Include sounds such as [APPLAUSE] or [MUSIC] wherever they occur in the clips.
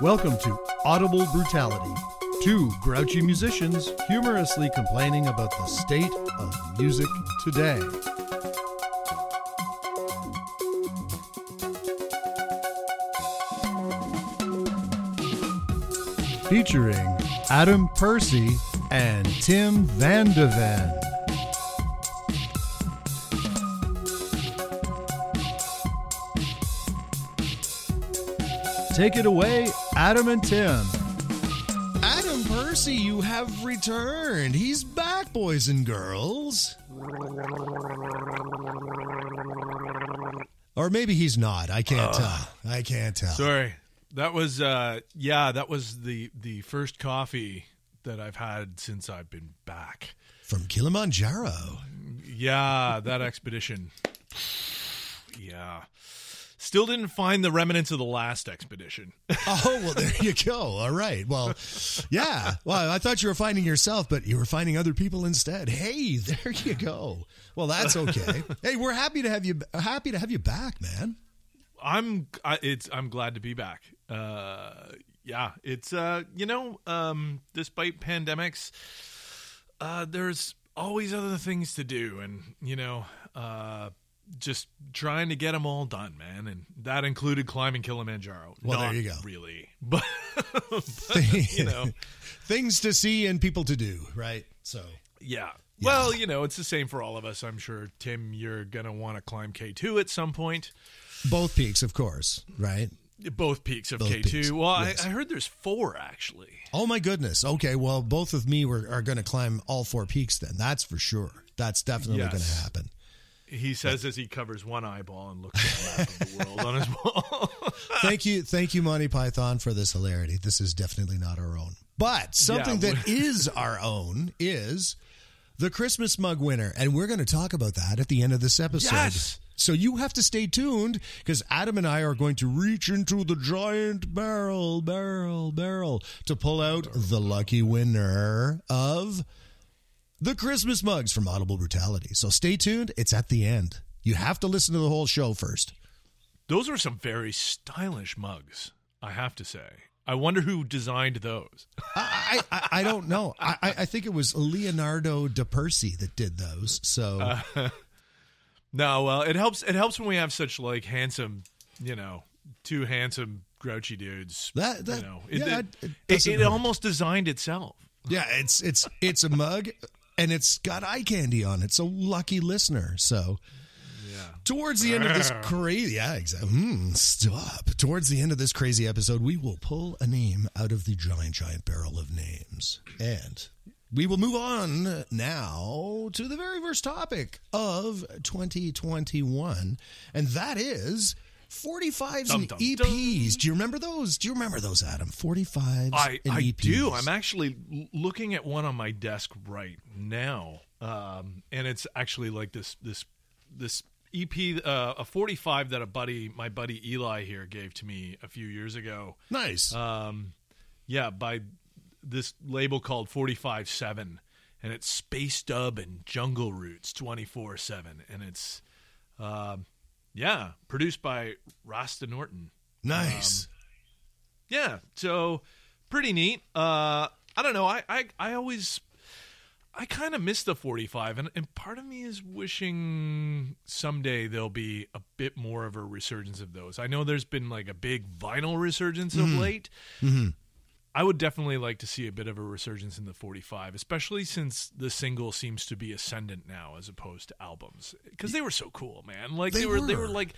Welcome to Audible Brutality. Two grouchy musicians humorously complaining about the state of music today. Featuring Adam Percy and Tim Van Take it away, Adam and Tim. Adam Percy, you have returned. He's back, boys and girls. Or maybe he's not. I can't tell. I can't tell. Sorry. That was uh yeah, that was the the first coffee that I've had since I've been back. From Kilimanjaro. Yeah, that expedition. Yeah. Still didn't find the remnants of the last expedition. [LAUGHS] Oh, well, there you go. All right. Well, yeah. Well, I thought you were finding yourself, but you were finding other people instead. Hey, there you go. Well, that's okay. [LAUGHS] hey, we're happy to have you happy to have you back, man. I'm I, it's I'm glad to be back. Uh yeah, it's uh you know, um despite pandemics uh there's always other things to do and you know, uh just trying to get them all done, man, and that included climbing Kilimanjaro. Well, there you go. Really, [LAUGHS] but, but, you know, [LAUGHS] things to see and people to do, right? So, yeah. Well, you know, it's the same for all of us. I'm sure, Tim, you're gonna want to climb K2 at some point. both peaks, of course, right? Both peaks of Both K2. peaks, Well, yes. I, I heard there's four actually. Oh my goodness. Okay, well, both of me were, are going to climb all four peaks. Then that's for sure. That's definitely Yes. going to happen. He says as he covers one eyeball and looks at the map of the world on his wall. [LAUGHS] thank you, thank you, Monty Python, for this hilarity. This is definitely not our own, but something Yeah, that is our own is the Christmas mug winner, and we're going to talk about that at the end of this episode. Yes. So you have to stay tuned because Adam and I are going to reach into the giant barrel, barrel, barrel to pull out the lucky winner of the Christmas mugs from Audible Brutality. So stay tuned. It's at the end. You have to listen to the whole show first. those are some very stylish mugs, I have to say. I wonder who designed those. I, I, I don't know. I, I think it was Leonardo da Percy that did those. So uh, [LAUGHS] No, well, it helps. It helps when we have such like handsome, you know, two handsome grouchy dudes. that that you know, it, yeah, it, it, it almost designed itself. yeah. It's it's it's a mug and it's got eye candy on it. So lucky listener. So towards the end of this [LAUGHS] crazy yeah exactly hmm, stop towards the end of this crazy episode we will pull a name out of the giant giant barrel of names and we will move on now to the very first topic of 2021 and that is 45s Dum, and dum, eps do you remember those? Do you remember those adam? 45s I, I EPs? do. I'm actually looking at one on my desk right now, um, and it's actually like this this this EP, uh, a 45 that a buddy, my buddy Eli here, gave to me a few years ago. nice. Um, yeah, by this label called 45 Seven, and it's Space Dub and Jungle Roots 24 Seven, and it's um, yeah, produced by Rasta Norton. nice um, Yeah, so pretty neat. Uh, I don't know. I I, I always I kind of miss the 45, and, and part of me is wishing someday there'll be a bit more of a resurgence of those. I know there's been like a big vinyl resurgence of mm-hmm. late. Mm-hmm. I would definitely like to see a bit of a resurgence in the 45, especially since the single seems to be ascendant now as opposed to albums. Because they were so cool, man. Like They they, were, they were. were like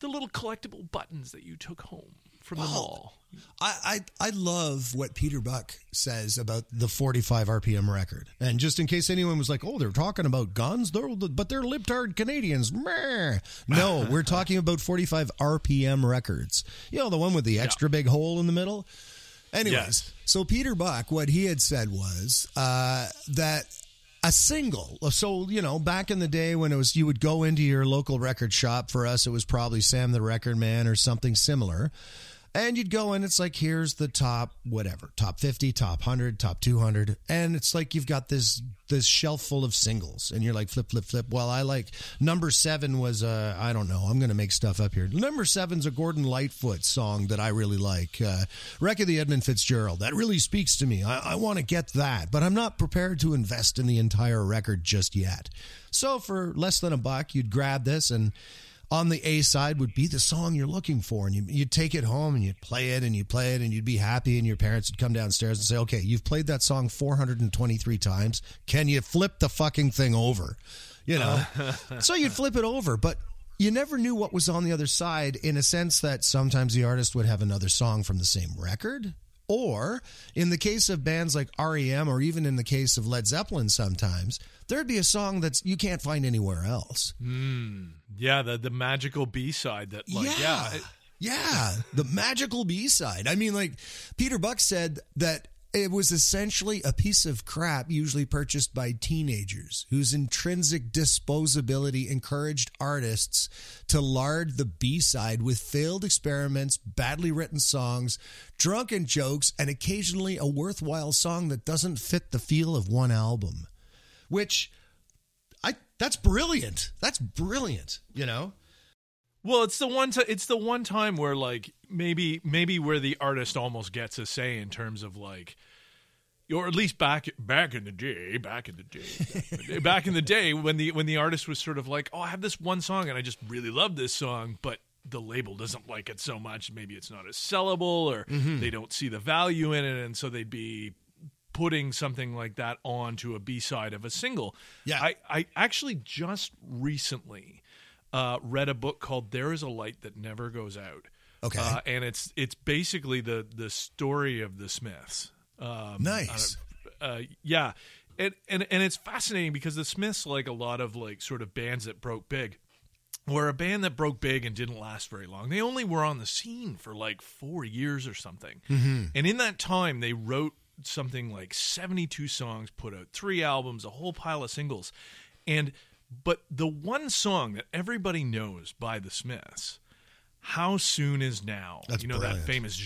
the little collectible buttons that you took home from the mall. I, I I love what Peter Buck says about the 45 RPM record. And just in case anyone was like, "Oh, they're talking about guns, they're, but they're libtard Canadians." Meh. No, we're talking about 45 RPM records. You know, the one with the extra big hole in the middle. Anyways, Yes. so Peter Buck, what he had said was uh, that a single. So you know, back in the day when it was, you would go into your local record shop. For us, it was probably Sam the Record Man or something similar. And you'd go in, it's like, here's the top, whatever, top 50, top 100, top 200. And it's like you've got this this shelf full of singles. And you're like, flip, flip, flip. Well, I like number seven was, uh, I don't know, I'm going to make stuff up here. Number seven's a Gordon Lightfoot song that I really like. Uh, Wreck of the Edmund Fitzgerald. That really speaks to me. I, I want to get that, but I'm not prepared to invest in the entire record just yet. So for less than a buck, you'd grab this and on the A side would be the song you're looking for. And you, you'd take it home and you'd play it and you'd play it and you'd be happy. And your parents would come downstairs and say, okay, you've played that song 423 times. Can you flip the fucking thing over? You know? Uh-huh. so you'd flip it over. But you never knew what was on the other side in a sense that sometimes the artist would have another song from the same record. Or in the case of bands like REM, or even in the case of Led Zeppelin, sometimes there'd be a song that you can't find anywhere else. Hmm. Yeah, the the magical B side that like yeah, it- yeah, the magical B side. I mean, like Peter Buck said that it was essentially a piece of crap usually purchased by teenagers whose intrinsic disposability encouraged artists to lard the B side with failed experiments, badly written songs, drunken jokes, and occasionally a worthwhile song that doesn't fit the feel of one album. Which I that's brilliant. That's brilliant, you know? Well, it's the one. T- it's the one time where like maybe maybe where the artist almost gets a say in terms of like, or at least back back in the day, back in the day, [LAUGHS] back in the day when the when the artist was sort of like, oh, I have this one song and I just really love this song, but the label doesn't like it so much. Maybe it's not as sellable, or mm-hmm. they don't see the value in it, and so they'd be putting something like that onto a B side of a single. Yeah. I, I actually just recently uh, read a book called "There Is a Light That Never Goes Out." Okay. uh, and it's it's basically the the story of the Smiths. Um, Nice. uh, yeah, and, and and it's fascinating because the Smiths, like a lot of like sort of bands that broke big, were a band that broke big and didn't last very long. They only were on the scene for like four years or something, and in that time they wrote something like seventy-two songs, put out three albums, a whole pile of singles, and but the one song that everybody knows by the Smiths. How soon is now? That's you know brilliant. that famous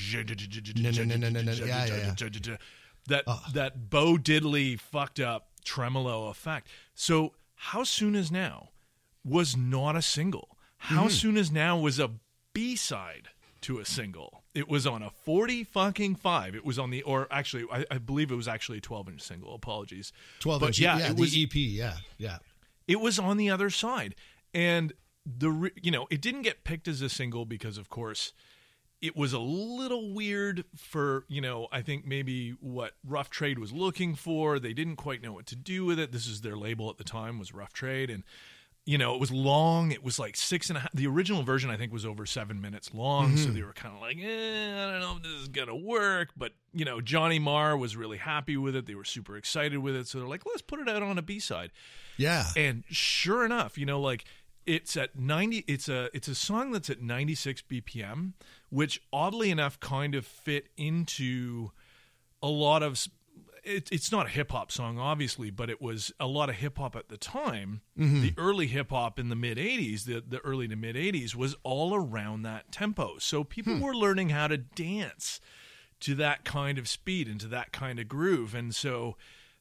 that that Bo Diddley fucked up tremolo effect. So how soon is now was not a single. How Mm-hmm. soon is now was a B side to a single. It was on a forty fucking five. It was on the or actually I, I believe it was actually a twelve inch single. Apologies. 12 But inch. Yeah, Yeah, it was EP. Yeah, yeah. It was on the other side. And the you know it didn't get picked as a single because of course it was a little weird for you know i think maybe what rough trade was looking for. They didn't quite know what to do with it. This is their label at the time was rough trade. And you know it was long. It was like six and a half the original version i think was over seven minutes long. So they were kind of like eh, i don't know if this is gonna work. But you know johnny marr was really happy with it. They were super excited with it. So they're like let's put it out on a b-side Yeah. and sure enough, you know, like it's at 90 it's a it's a song that's at 96 BPM, which oddly enough kind of fit into a lot of it, it's not a hip hop song, obviously, but it was a lot of hip hop at the time. Mm-hmm. The early hip hop in the mid 80s, the, the early to mid 80s, was all around that tempo. So people hmm. were learning how to dance to that kind of speed and to that kind of groove. And so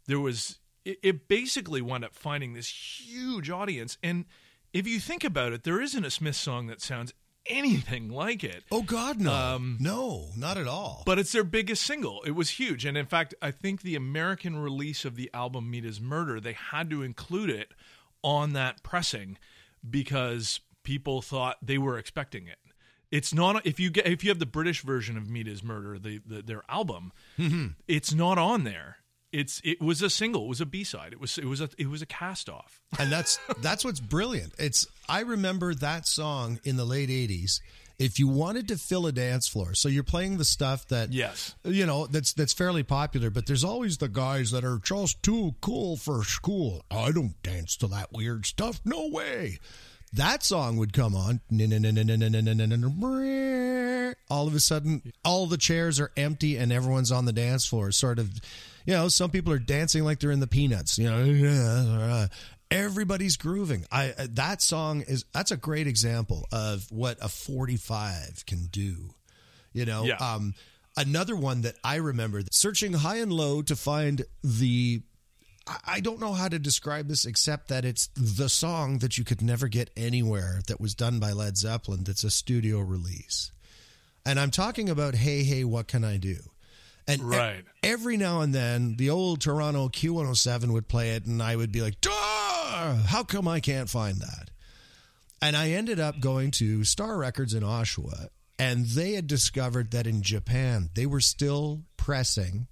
there was, it, it basically wound up finding this huge audience. And if you think about it, there isn't a Smith song that sounds anything like it. Oh God, no, Um, no, not at all. But it's their biggest single. It was huge. And in fact, I think the American release of the album His Murder, they had to include it on that pressing because people thought they were expecting it. It's not if you get if you have the British version of His Murder, the, the their album, it's not on there. It's it was a single, it was a B side. It was it was a it was a cast off. and that's [LAUGHS] that's what's brilliant. It's I remember that song in the late '80s. If you wanted to fill a dance floor, so you're playing the stuff that Yes. you know that's that's fairly popular, but there's always the guys that are just too cool for school. I don't dance to that weird stuff. No way. That song would come on. All of a sudden, all the chairs are empty and everyone's on the dance floor. Sort of, you know, some people are dancing like they're in the Peanuts. You know, [LAUGHS] everybody's grooving. I that song is that's a great example of what a 45 can do You know, Yeah. um, another one that I remember searching high and low to find the. I- I don't know how to describe this except that it's the song that you could never get anywhere that was done by Led Zeppelin. That's a studio release, and I'm talking about "Hey Hey, What Can I Do." And e- every now and then, the old Toronto Q107 would play it, and I would be like, Duh! How come I can't find that? And I ended up going to Star Records in Oshawa, and they had discovered that in Japan, they were still pressing,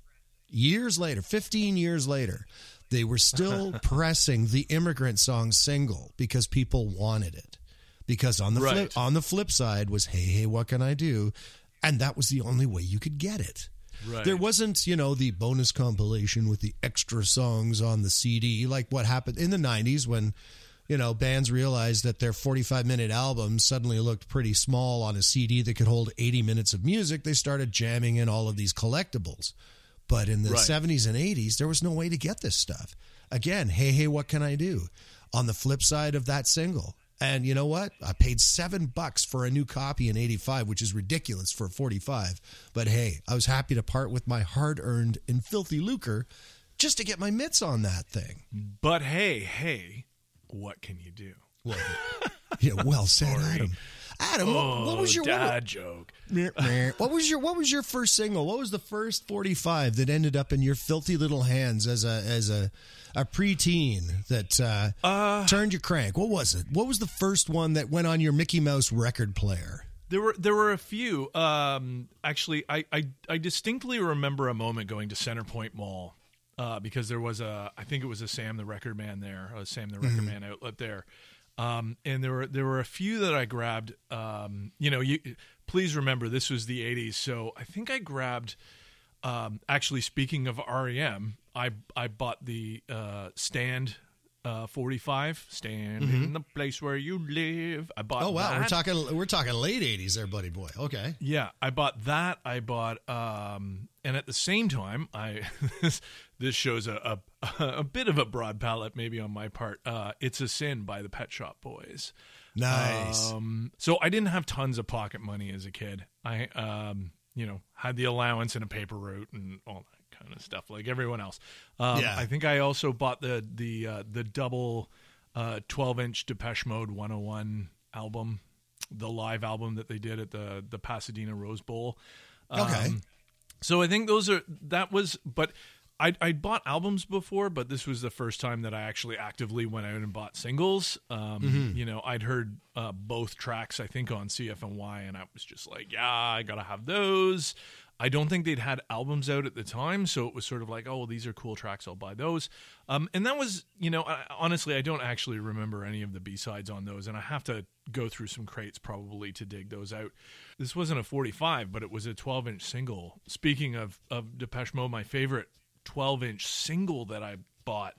years later, 15 years later, they were still [LAUGHS] pressing the immigrant song single because people wanted it. Because on the Right. flip on the flip side was Hey Hey What Can I Do? And that was the only way you could get it. Right. There wasn't, you know, the bonus compilation with the extra songs on the CD, like what happened in the 90s when, you know, bands realized that their 45 minute album suddenly looked pretty small on a CD that could hold 80 minutes of music. They started jamming in all of these collectibles. But in the Right. 70s and 80s, there was no way to get this stuff. Again, hey, hey, what can I do? On the flip side of that single. And you know what? I paid seven bucks for a new copy in 85, which is ridiculous for 45. But hey, I was happy to part with my hard earned and filthy lucre just to get my mitts on that thing. But hey, hey, what can you do? Well, [LAUGHS] yeah, well said, Adam. Adam, what, what was your Oh, what, dad joke? what was your what was your first single? What was the first 45 that ended up in your filthy little hands as a as a a preteen that uh, turned your crank? What was it? What was the first one that went on your Mickey Mouse record player? There were there were a few. Um, actually, I, I I distinctly remember a moment going to Centerpoint Mall uh, because there was a I think it was a Sam the Record Man there, a Sam the Record Man outlet there, um, and there were there were a few that I grabbed. Um, you know, you please remember this was the '80s, so I think I grabbed. Um, actually, speaking of REM, I I bought the uh, Stand. Uh, 45 stand in the place where you live i bought Oh wow, we're talking we're talking late 80s there, buddy boy. Okay. Yeah, I bought that. I bought, um, and at the same time, I [LAUGHS] this, this shows a, a a bit of a broad palette, maybe on my part. Uh, it's a sin by the Pet Shop Boys. Nice. Um, so I didn't have tons of pocket money as a kid. I, um, you know, had the allowance and a paper route and all that kind of stuff, like everyone else. Um, Yeah. I think I also bought the the uh, the double twelve inch Depeche Mode 101 album, the live album that they did at the the Pasadena Rose Bowl. okay. So I think those are that was, but I I bought albums before, but this was the first time that I actually actively went out and bought singles. Um, Mm-hmm. You know, I'd heard uh, both tracks I think on CFNY, and I was just like, yeah, I gotta have those. I don't think they'd had albums out at the time, so it was sort of like, oh, well, these are cool tracks, I'll buy those. Um, and that was, you know, I, honestly, I don't actually remember any of the B sides on those, and I have to go through some crates probably to dig those out. This wasn't a 45, but it was a 12 inch single. Speaking of of Depeche Mode, my favorite 12 inch single that I bought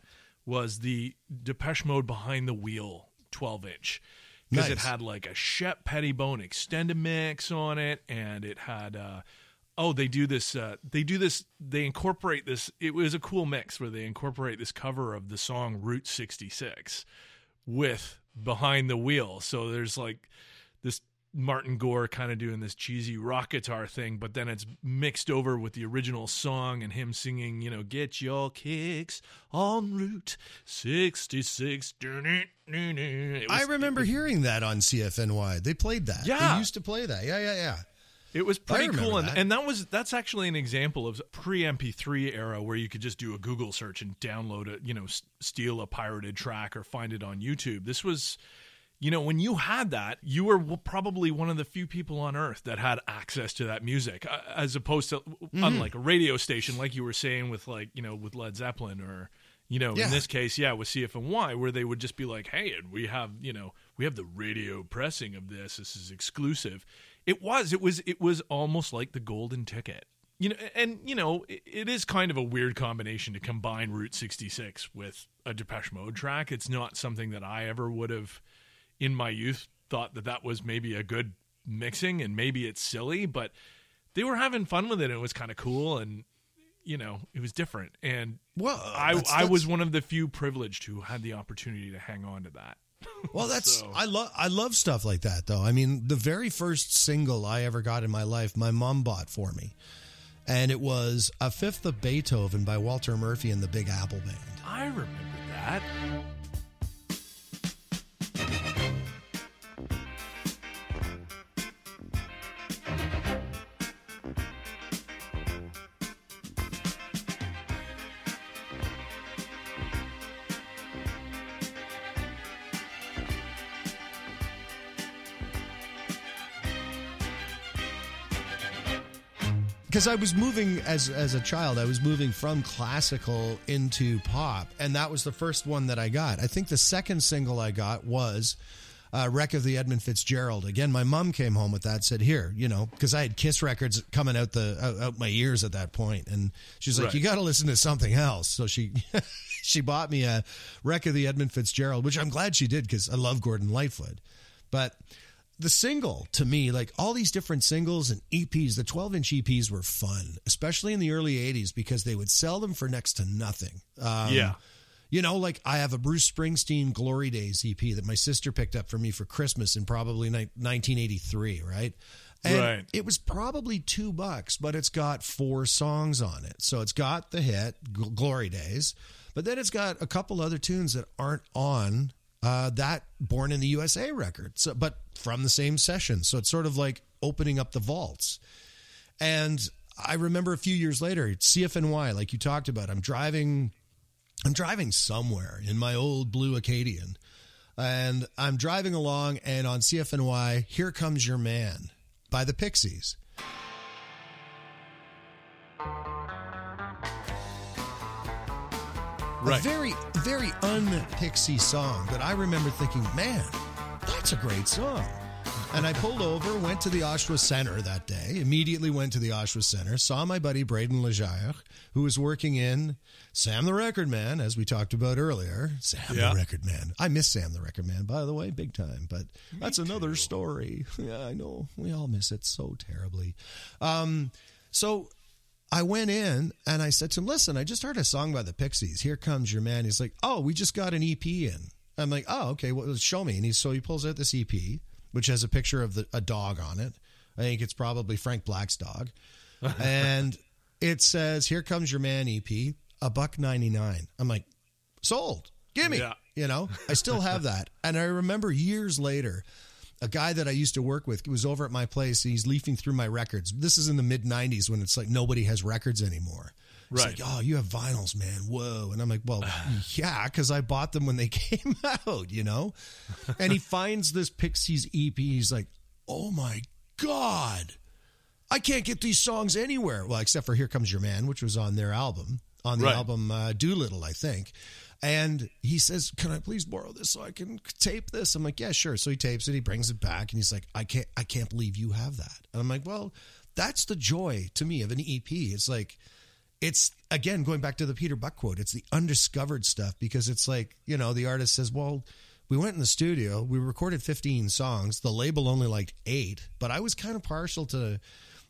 was the Depeche Mode Behind the Wheel 12 inch because it had like a Shep Pettibone extended mix on it, and it had. Uh, oh they do this uh, they do this they incorporate this it was a cool mix where they incorporate this cover of the song route 66 with behind the wheel so there's like this martin gore kind of doing this cheesy rock guitar thing but then it's mixed over with the original song and him singing you know get your kicks on route 66 It I was- remember hearing that on CFNY. They played that. Yeah. They used to play that. Yeah, yeah, yeah. It was pretty cool, and, that. and that was that's actually an example of pre MP3 era where you could just do a Google search and download it, you know, s- steal a pirated track or find it on YouTube. This was, you know, when you had that, you were probably one of the few people on Earth that had access to that music, uh, as opposed to Mm-hmm. unlike a radio station, like you were saying with like you know with Led Zeppelin or. You know, Yeah. in this case, yeah, with CFNY, where they would just be like, "Hey, and we have, you know, we have the radio pressing of this. This is exclusive." It was, it was, it was almost like the golden ticket. You know, and you know, it, it is kind of a weird combination to combine Route 66 with a Depeche Mode track. It's not something that I ever would have, in my youth, thought that that was maybe a good mixing, and maybe it's silly, but they were having fun with it. and It was kind of cool, and you know, it was different. And Well, I, that's- I that's- was one of the few privileged who had the opportunity to hang on to that. [LAUGHS] Well, that's So- I love I love stuff like that though. I mean, the very first single I ever got in my life, my mom bought for me, and it was a fifth of Beethoven by Walter Murphy and the Big Apple Band. I remember that. Because I was moving as as a child, I was moving from classical into pop, and that was the first one that I got. I think the second single I got was uh, "Wreck of the Edmund Fitzgerald." Again, my mom came home with that. Said, "Here, you know," because I had Kiss records coming out the out, out my ears at that point, and she's like, Right. "You got to listen to something else." So she [LAUGHS] she bought me a "Wreck of the Edmund Fitzgerald," which I'm glad she did because I love Gordon Lightfoot, but the single to me, like all these different singles and EPs, the 12 inch EPs were fun, especially in the early 80s because they would sell them for next to nothing. Um, yeah. You know, like I have a Bruce Springsteen Glory Days EP that my sister picked up for me for Christmas in probably ni- 1983, right? And Right. it was probably two bucks, but it's got four songs on it. So it's got the hit, Gl- Glory Days, but then it's got a couple other tunes that aren't on uh, that Born in the USA record, so, but from the same session. So it's sort of like opening up the vaults. And I remember a few years later, CFNY, like you talked about, I'm driving, I'm driving somewhere in my old blue Acadian, and I'm driving along, and on CFNY, "Here Comes Your Man" by the Pixies. Right. A very, very un-Pixie song, but I remember thinking, man, that's a great song. And I pulled over, went to the Oshawa Center that day, immediately went to the Oshawa Center, saw my buddy Braden Lejaire, who was working in Sam the Record Man, as we talked about earlier. Sam Yeah. the Record Man. I miss Sam the Record Man, by the way, big time, but that's another story. [LAUGHS] Yeah, I know. We all miss it so terribly. Um, so I went in and I said to him, "Listen, I just heard a song by the Pixies. Here comes your man." He's like, "Oh, we just got an EP in." I'm like, "Oh, okay. Well, show me." And he so he pulls out this EP, which has a picture of the, a dog on it. I think it's probably Frank Black's dog, [LAUGHS] and it says, "Here comes your man." EP, a buck ninety nine. I'm like, sold. Give me. Yeah. You know, I still have that, and I remember years later a guy that I used to work with was over at my place. and He's leafing through my records. This is in the mid '90s when it's like nobody has records anymore. He's Right. like, oh, you have vinyls, man. Whoa. And I'm like, well, [SIGHS] yeah, because I bought them when they [LAUGHS] came out, you know? And he finds this Pixies EP. He's like, oh my God, I can't get these songs anywhere. Well, except for Here Comes Your Man, which was on their album, on the Right. album uh, Doolittle, I think. And he says, "Can I please borrow this so I can tape this?" I'm like, "Yeah, sure." So he tapes it. He brings it back, and he's like, "I can't, I can't believe you have that." And I'm like, "Well, that's the joy to me of an EP. It's like, it's again going back to the Peter Buck quote. It's the undiscovered stuff because it's like you know the artist says, "Well, we went in the studio, we recorded 15 songs. The label only liked eight, but I was kind of partial to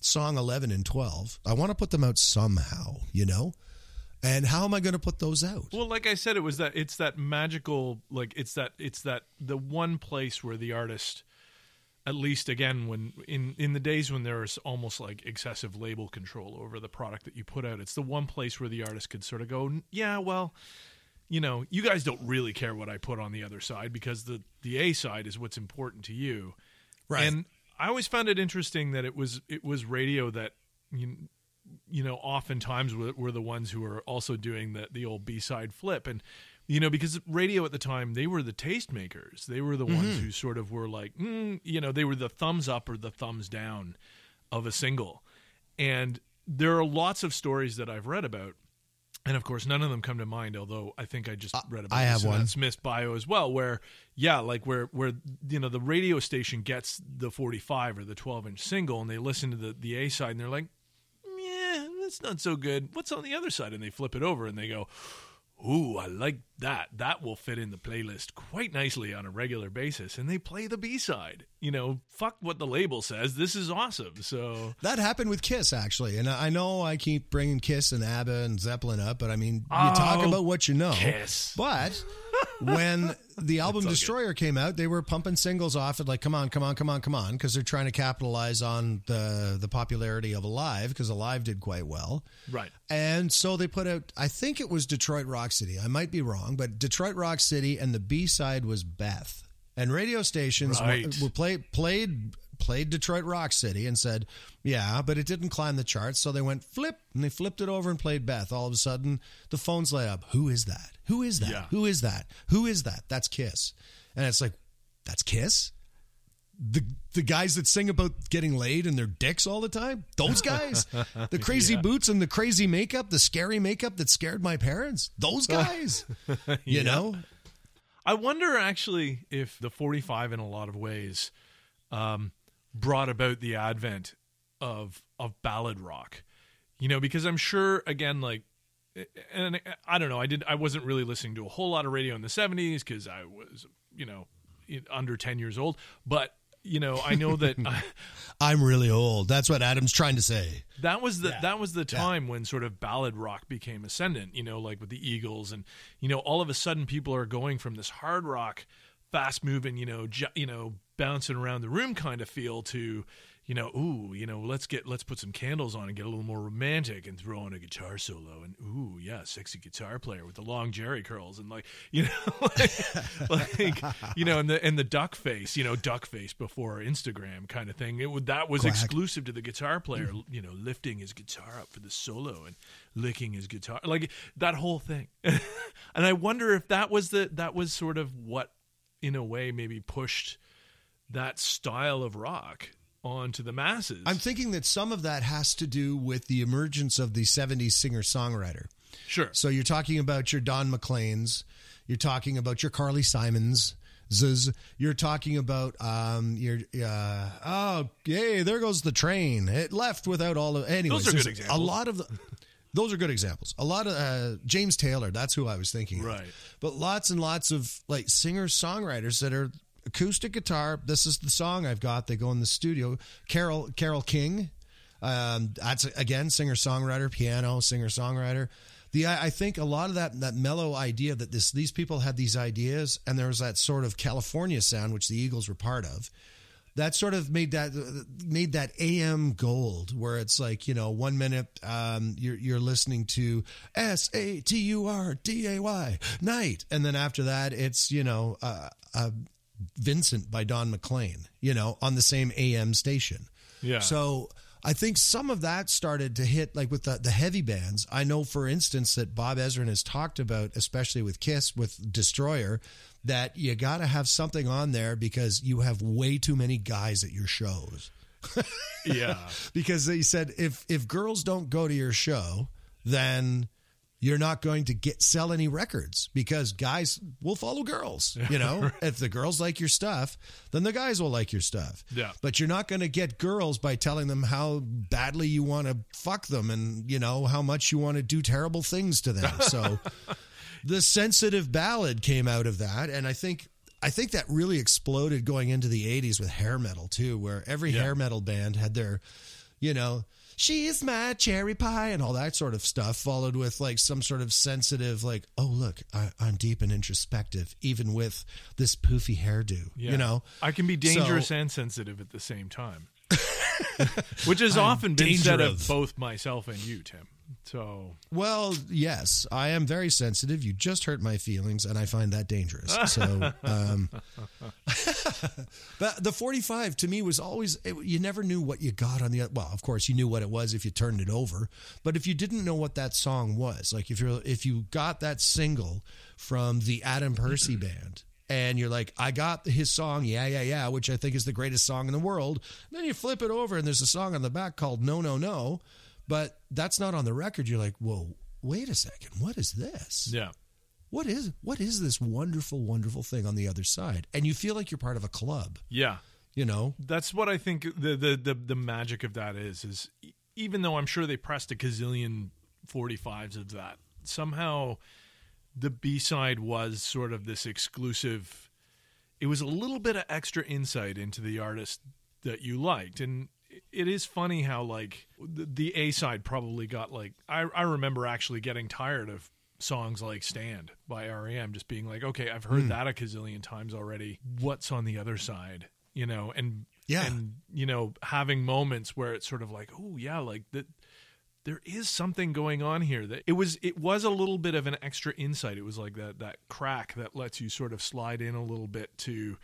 song 11 and 12. I want to put them out somehow, you know." And how am I going to put those out? Well, like I said, it was that it's that magical, like it's that it's that the one place where the artist, at least again, when in in the days when there was almost like excessive label control over the product that you put out, it's the one place where the artist could sort of go, yeah, well, you know, you guys don't really care what I put on the other side because the the A side is what's important to you, Right. And I always found it interesting that it was it was radio that you you know oftentimes were, were the ones who were also doing the the old b-side flip. And you know because radio at the time they were the tastemakers. They were the ones who sort of were like mm, you know they were the thumbs up or the thumbs down of a single. And there are lots of stories that i've read about. And of course none of them come to mind although i think i just read about I have one. smith's bio as well where yeah like where where you know the radio station gets the 45 or the 12 inch single and they listen to the the a side and they're like that's not so good. What's on the other side? And they flip it over and they go, Ooh, I like that. That will fit in the playlist quite nicely on a regular basis. And they play the B side. You know, fuck what the label says. This is awesome. So, That happened with Kiss, actually. And I know I keep bringing Kiss and ABBA and Zeppelin up, but I mean, you oh, talk Oh, about what you know. Kiss. But when the album all good. Destroyer came out, they were pumping singles off it like, come on, come on, come on, come on, because they're trying to capitalize on the the popularity of Alive, because Alive did quite well. Right. And so they put out, I think it was Detroit Rock City. I might be wrong, but Detroit Rock City, and the B side was Beth. And radio stations were- were play, played played Detroit Rock City and said, yeah, but it didn't climb the charts. So they went flip and they flipped it over and played Beth. All of a sudden, the phones light up. Who is that? Who is that? Yeah. Who is that? Who is that? That's Kiss. And it's like, that's Kiss? the the guys that sing about getting laid and their dicks all the time those guys [LAUGHS] the crazy Yeah. boots and the crazy makeup the scary makeup that scared my parents those guys [LAUGHS] you know I wonder actually if the 45 in a lot of ways um, brought about the advent of of ballad rock. You know, because I'm sure again like and I don't know, I did I wasn't really listening to a whole lot of radio in the 70s cuz I was, you know, under 10 years old, but you know, I know that [LAUGHS] i'm really old that's what adam's trying to say that was the Yeah. that was the time when sort of ballad rock became ascendant you know like with the eagles and you know all of a sudden people are going from this hard rock fast moving you know ju- you know bouncing around the room kind of feel to you know ooh you know let's get let's put some candles on and get a little more romantic and throw on a guitar solo and ooh yeah sexy guitar player with the long jerry curls and like [LAUGHS] you know like, [LAUGHS] like you know and the and the duck face you know duck face before instagram kind of thing. It would that was Quack. exclusive to the guitar player mm-hmm. you know lifting his guitar up for the solo and licking his guitar like that whole thing. [LAUGHS] And i wonder if that was the that was sort of what in a way maybe pushed that style of rock onto the masses i'm thinking that some of that has to do with the emergence of the 70s singer songwriter sure So you're talking about your Don McLean's, you're talking about your Carly Simons. You're talking about um your uh oh yay there goes the train it left without all of anyways Those are good examples. a lot of the, those are good examples a lot of uh, James Taylor that's who I was thinking of. Right. but lots and lots of like singer songwriters that are acoustic guitar this is the song I've got they go in the studio Carole Carole King um, that's again singer songwriter, piano singer songwriter. The I I think a lot of that that mellow idea that this these people had these ideas, and there was that sort of California sound which the Eagles were part of. That sort of made that made that AM gold, where it's like you know one minute um, you're you're listening to S A T U R D A Y night, and then after that it's you know uh, uh, Vincent by Don McLean, you know on the same AM station. Yeah. So I think some of that started to hit like with the, the heavy bands. I know, for instance, that Bob Ezrin has talked about, especially with Kiss, with Destroyer, that you got to have something on there because you have way too many guys at your shows. [LAUGHS] yeah Because they said if if girls don't go to your show, then you're not going to get sell any records because guys will follow girls. [LAUGHS] You know, if the girls like your stuff, then the guys will like your stuff. Yeah. But you're not going to get girls by telling them how badly you want to fuck them and you know how much you want to do terrible things to them. So [LAUGHS] the sensitive ballad came out of that, and I think. I think that really exploded going into the 80s with hair metal too, where every Yeah. hair metal band had their, you know, she's my cherry pie and all that sort of stuff, followed with like some sort of sensitive, like, oh, look, I, I'm deep and introspective, even with this poofy hairdo, Yeah. you know? I can be dangerous So- and sensitive at the same time. [LAUGHS] Which has often been said of both myself and you, Tim. So Well, yes, I am very sensitive. You just hurt my feelings, and I find that dangerous. So, [LAUGHS] um, [LAUGHS] but the 45 to me was always, it, you never knew what you got on the, well, of course, you knew what it was if you turned it over. But if you didn't know what that song was, like if you're, if you got that single from the Adam Percy [CLEARS THROAT] band, and you're like, I got his song, Yeah, Yeah, Yeah, which I think is the greatest song in the world. then you flip it over, and there's a song on the back called No, No, No, but that's not on the record. You're like, whoa, wait a second, what is this? yeah. What is what is this wonderful, wonderful thing on the other side? And you feel like you're part of a club, Yeah. you know? That's what I think the the the, the magic of that is is even though I'm sure they pressed a gazillion 45s of that, somehow the B-side was sort of this exclusive it was a little bit of extra insight into the artist that you liked and it is funny how like the, the A side probably got like I I remember actually getting tired of songs like Stand by REM, just being like, okay, I've heard hmm. that a gazillion times already. What's on the other side? You know, and Yeah. and you know, having moments where it's sort of like, oh yeah, like that there is something going on here that it was it was a little bit of an extra insight. It was like that that crack that lets you sort of slide in a little bit to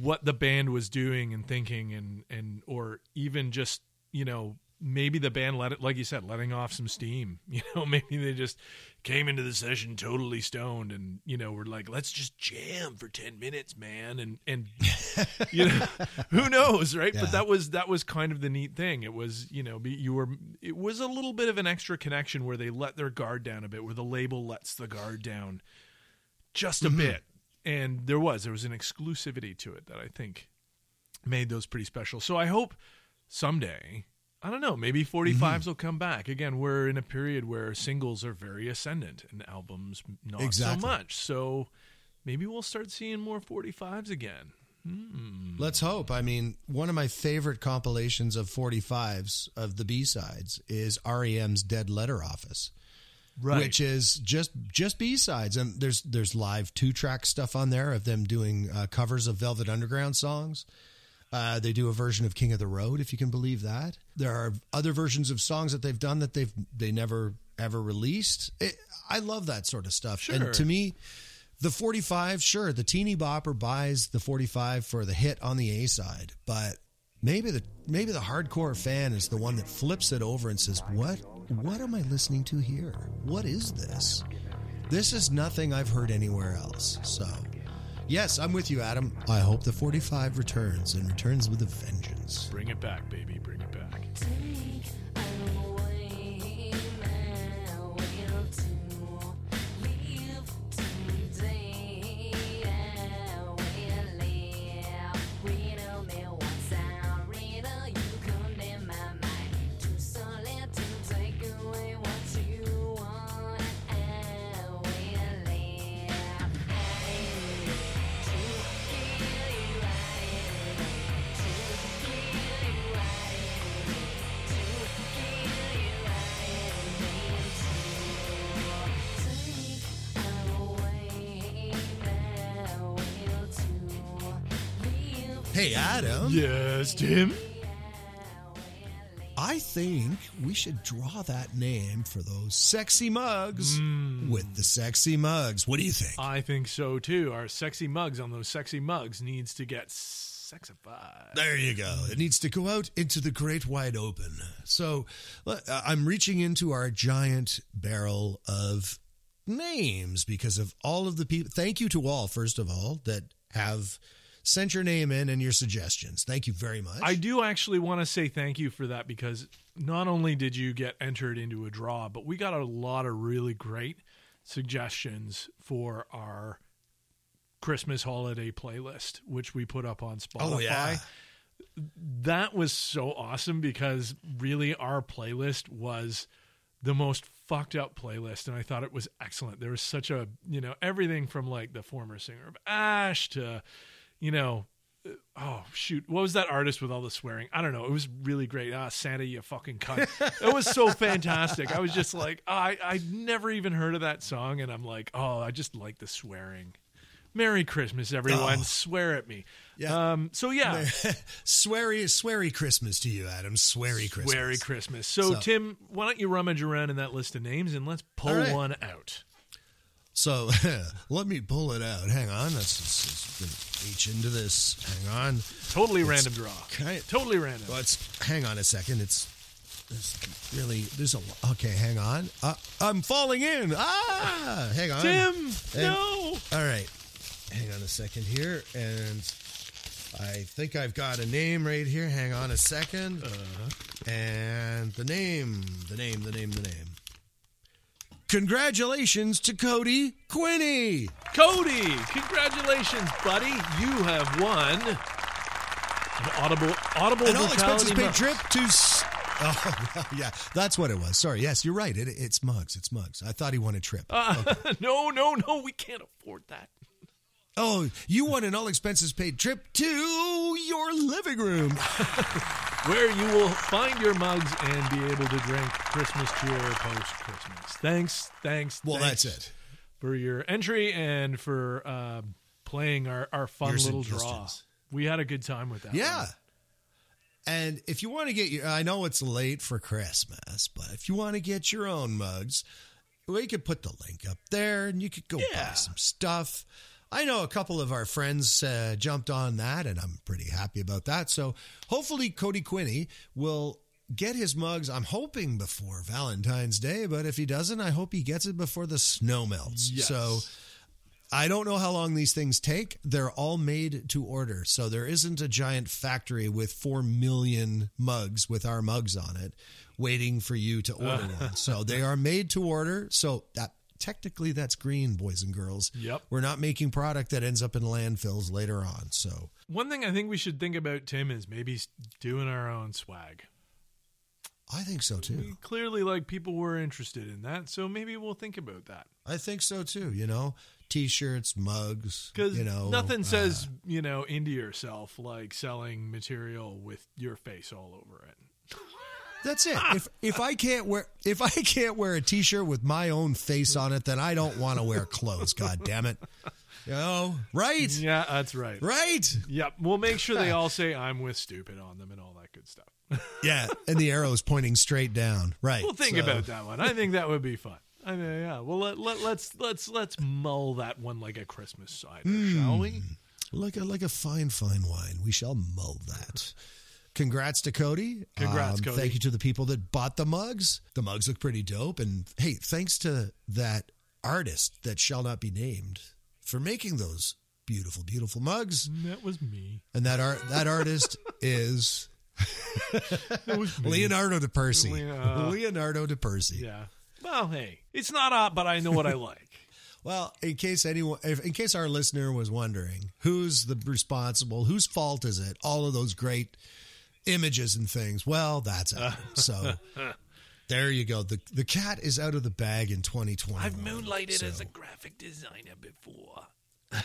what the band was doing and thinking and and or even just you know maybe the band let it like you said letting off some steam [LAUGHS] you know maybe they just came into the session totally stoned and you know were like let's just jam for 10 minutes man and and [LAUGHS] you know who knows right? Yeah. but that was that was kind of the neat thing. It was you know be- you were it was a little bit of an extra connection where they let their guard down a bit where the label lets the guard down just a mm-hmm. bit and there was there was an exclusivity to it that i think made those pretty special so i hope someday i don't know maybe 45s mm-hmm. will come back again we're in a period where singles are very ascendant and albums not Exactly. so much so maybe we'll start seeing more 45s again hmm. Let's hope. I mean, one of my favorite compilations of 45s of the B-sides is REM's Dead Letter Office. Right which is just just B sides, and there's there's live two track stuff on there of them doing uh, covers of Velvet Underground songs. Uh, they do a version of King of the Road, if you can believe that. There are other versions of songs that they've done that they've they never ever released. It, I love that sort of stuff, Sure. and to me. The 45, sure, the teeny bopper buys the 45 for the hit on the A side, but maybe the maybe the hardcore fan is the one that flips it over and says, "What what am I listening to here? What is this? This is nothing I've heard anywhere else." So, yes, I'm with you, Adam. I hope the 45 returns and returns with a vengeance. bring it back baby bring it back Hey, Adam. yes tim I think we should draw that name for those sexy mugs with the sexy mugs. What do you think? I think so too. Our sexy mugs on those sexy mugs needs to get sexified. There you go. It needs to go out into the great wide open. So uh, I'm reaching into our giant barrel of names because of all of the people. Thank you to all, first of all, that have sent your name in and your suggestions. Thank you very much. I do actually want to say thank you for that because not only did you get entered into a draw, but we got a lot of really great suggestions for our Christmas holiday playlist, which we put up on Spotify. Oh, yeah. That was so awesome because really our playlist was the most fucked up playlist and I thought it was excellent. There was such a, you know, everything from like the former singer of Ash to, you know, oh shoot, what was that artist with all the swearing? I don't know. It was really great. Ah, Santa, you fucking cunt. it was so fantastic. I was just like, oh, I I never even heard of that song, and I'm like, oh, I just like the swearing. Merry Christmas, everyone. Oh. Swear at me. Yeah. Um. So yeah, [LAUGHS] sweary, sweary Christmas to you, Adam. Sweary Christmas. Merry Christmas. So, So- Tim, why don't you rummage around in that list of names and let's pull right. one out. So [LAUGHS] let me pull it out. Hang on. Let's, let's, let's reach into this. Hang on. Totally random draw. Okay. Totally random. Let's hang on a second. It's, it's really there's a okay. Hang on. Uh, I'm falling in. Ah, hang on. Tim, And- no. All right. Hang on a second here, and I think I've got a name right here. Hang on a 2nd And the name, the name, the name, the name. Congratulations to Cody Quinney. Cody, congratulations, buddy. You have won an audible audible An all expenses paid trip to. S- [LAUGHS] Oh, yeah, that's what it was. Sorry. Yes, you're right. It, it's mugs. It's mugs. I thought he won a trip. Uh, [LAUGHS] no, no, no. We can't afford that. Oh, you won an all expenses paid trip to your living room. [LAUGHS] where you will find your mugs and be able to drink Christmas cheer post Christmas. Thanks, thanks. Well, thanks that's it. for your entry and for uh, playing our, our fun Your little draw. We had a good time with that. Yeah. one. And if you want to get your, I know it's late for Christmas, but if you want to get your own mugs, we could put the link up there and you could go Yeah. buy some stuff. I know a couple of our friends uh, jumped on that, and I'm pretty happy about that. So hopefully, Cody Quinney will get his mugs. I'm hoping before Valentine's Day, but if he doesn't, I hope he gets it before the snow melts. Yes. So I don't know how long these things take. They're all made to order. So there isn't a giant factory with 4 million mugs with our mugs on it waiting for you to order [LAUGHS] one. So they are made to order. So that technically that's green, boys and girls. Yep. We're not making product that ends up in landfills later on. So One thing I think we should think about, Tim, is maybe doing our own swag. I think so We too. clearly, like, people were interested in that, so maybe we'll think about that. I think so too. You know, t-shirts, mugs, Because you know, nothing uh, says, you know, into yourself like selling material with your face all over it. That's it. If if I can't wear if I can't wear a t-shirt with my own face on it, then I don't want to wear clothes. God damn it. You know, right? Yeah, that's right. Right? Yep. We'll make sure they [LAUGHS] all say I'm with stupid on them and all that good stuff. [LAUGHS] Yeah. And the arrow's pointing straight down. Right. we'll think So, about that one. I think that would be fun. I mean, yeah. Well, let, let, let's let's let's mull that one like a Christmas cider, shall we? Hmm. Like a like a fine, fine wine. We shall mull that. Congrats to Cody. Um, Congrats, Cody. Thank you to the people that bought the mugs. The mugs look pretty dope. And hey, thanks to that artist that shall not be named for making those beautiful, beautiful mugs. That was me. And that art that artist [LAUGHS] is That was me. Leonardo da Percy. Leo- Leonardo da Percy. Yeah. Well, hey, it's not up, but I know what I [LAUGHS] like. Well, in case anyone, if, in case our listener was wondering, who's the responsible? Whose fault is it? All of those great images and things. Well, that's. [LAUGHS] So there you go. The the cat is out of the bag in 2020. I've moonlighted so. as a graphic designer before. [LAUGHS]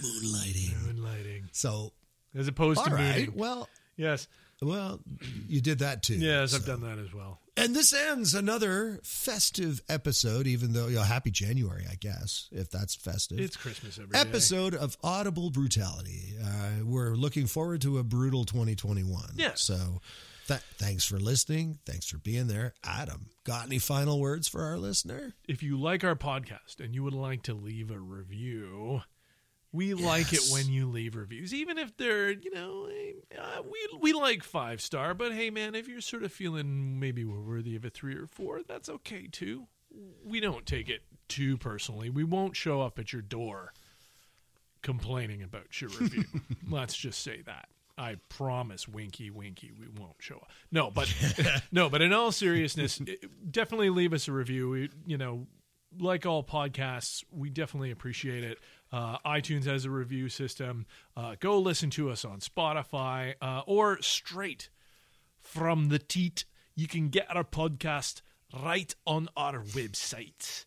moonlighting. Moonlighting, So as opposed to right. mooning. Well, Yes, well, you did that too. yes, I've done that as well. And this ends another festive episode. Even though, you know, happy January, I guess, if that's festive. It's Christmas every day. episode of Audible Brutality. Uh, we're looking forward to a brutal 2021. Yeah. So th- thanks for listening. Thanks for being there. Adam, got any final words for our listener? If you like our podcast and you would like to leave a review, we like it when you leave reviews, even if they're, you know, uh, we we like five star. But hey, man, if you're sort of feeling maybe we're worthy of a three or four, that's okay too. We don't take it too personally. We won't show up at your door complaining about your review. [LAUGHS] Let's just say that. I promise, Winky, Winky, we won't show up. No, but [LAUGHS] no, but in all seriousness, definitely leave us a review. We, you know, like all podcasts, we definitely appreciate it. Uh, iTunes has a review system. Uh, go listen to us on Spotify uh, or straight from the teat. You can get our podcast right on our website.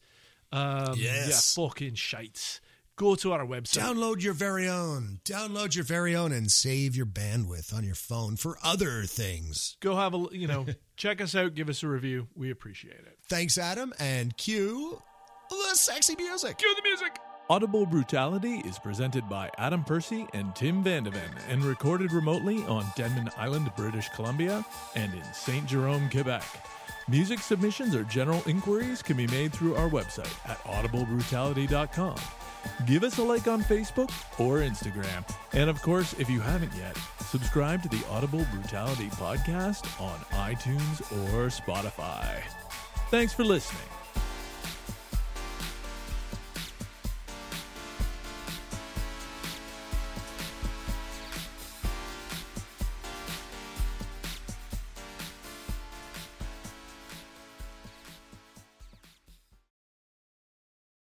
Um, Yes. Yeah, fucking shites. Go to our website. Download your very own. Download your very own and save your bandwidth on your phone for other things. Go have a, you know, [LAUGHS] check us out. Give us a review. We appreciate it. Thanks, Adam, and cue the sexy music. Cue the music. Audible Brutality is presented by Adam Percy and Tim Vandeven and recorded remotely on Denman Island, British Columbia and in St. Jerome, Quebec. Music submissions or general inquiries can be made through our website at audiblebrutality.com. Give us a like on Facebook or Instagram. And of course, if you haven't yet, subscribe to the Audible Brutality podcast on iTunes or Spotify. Thanks for listening.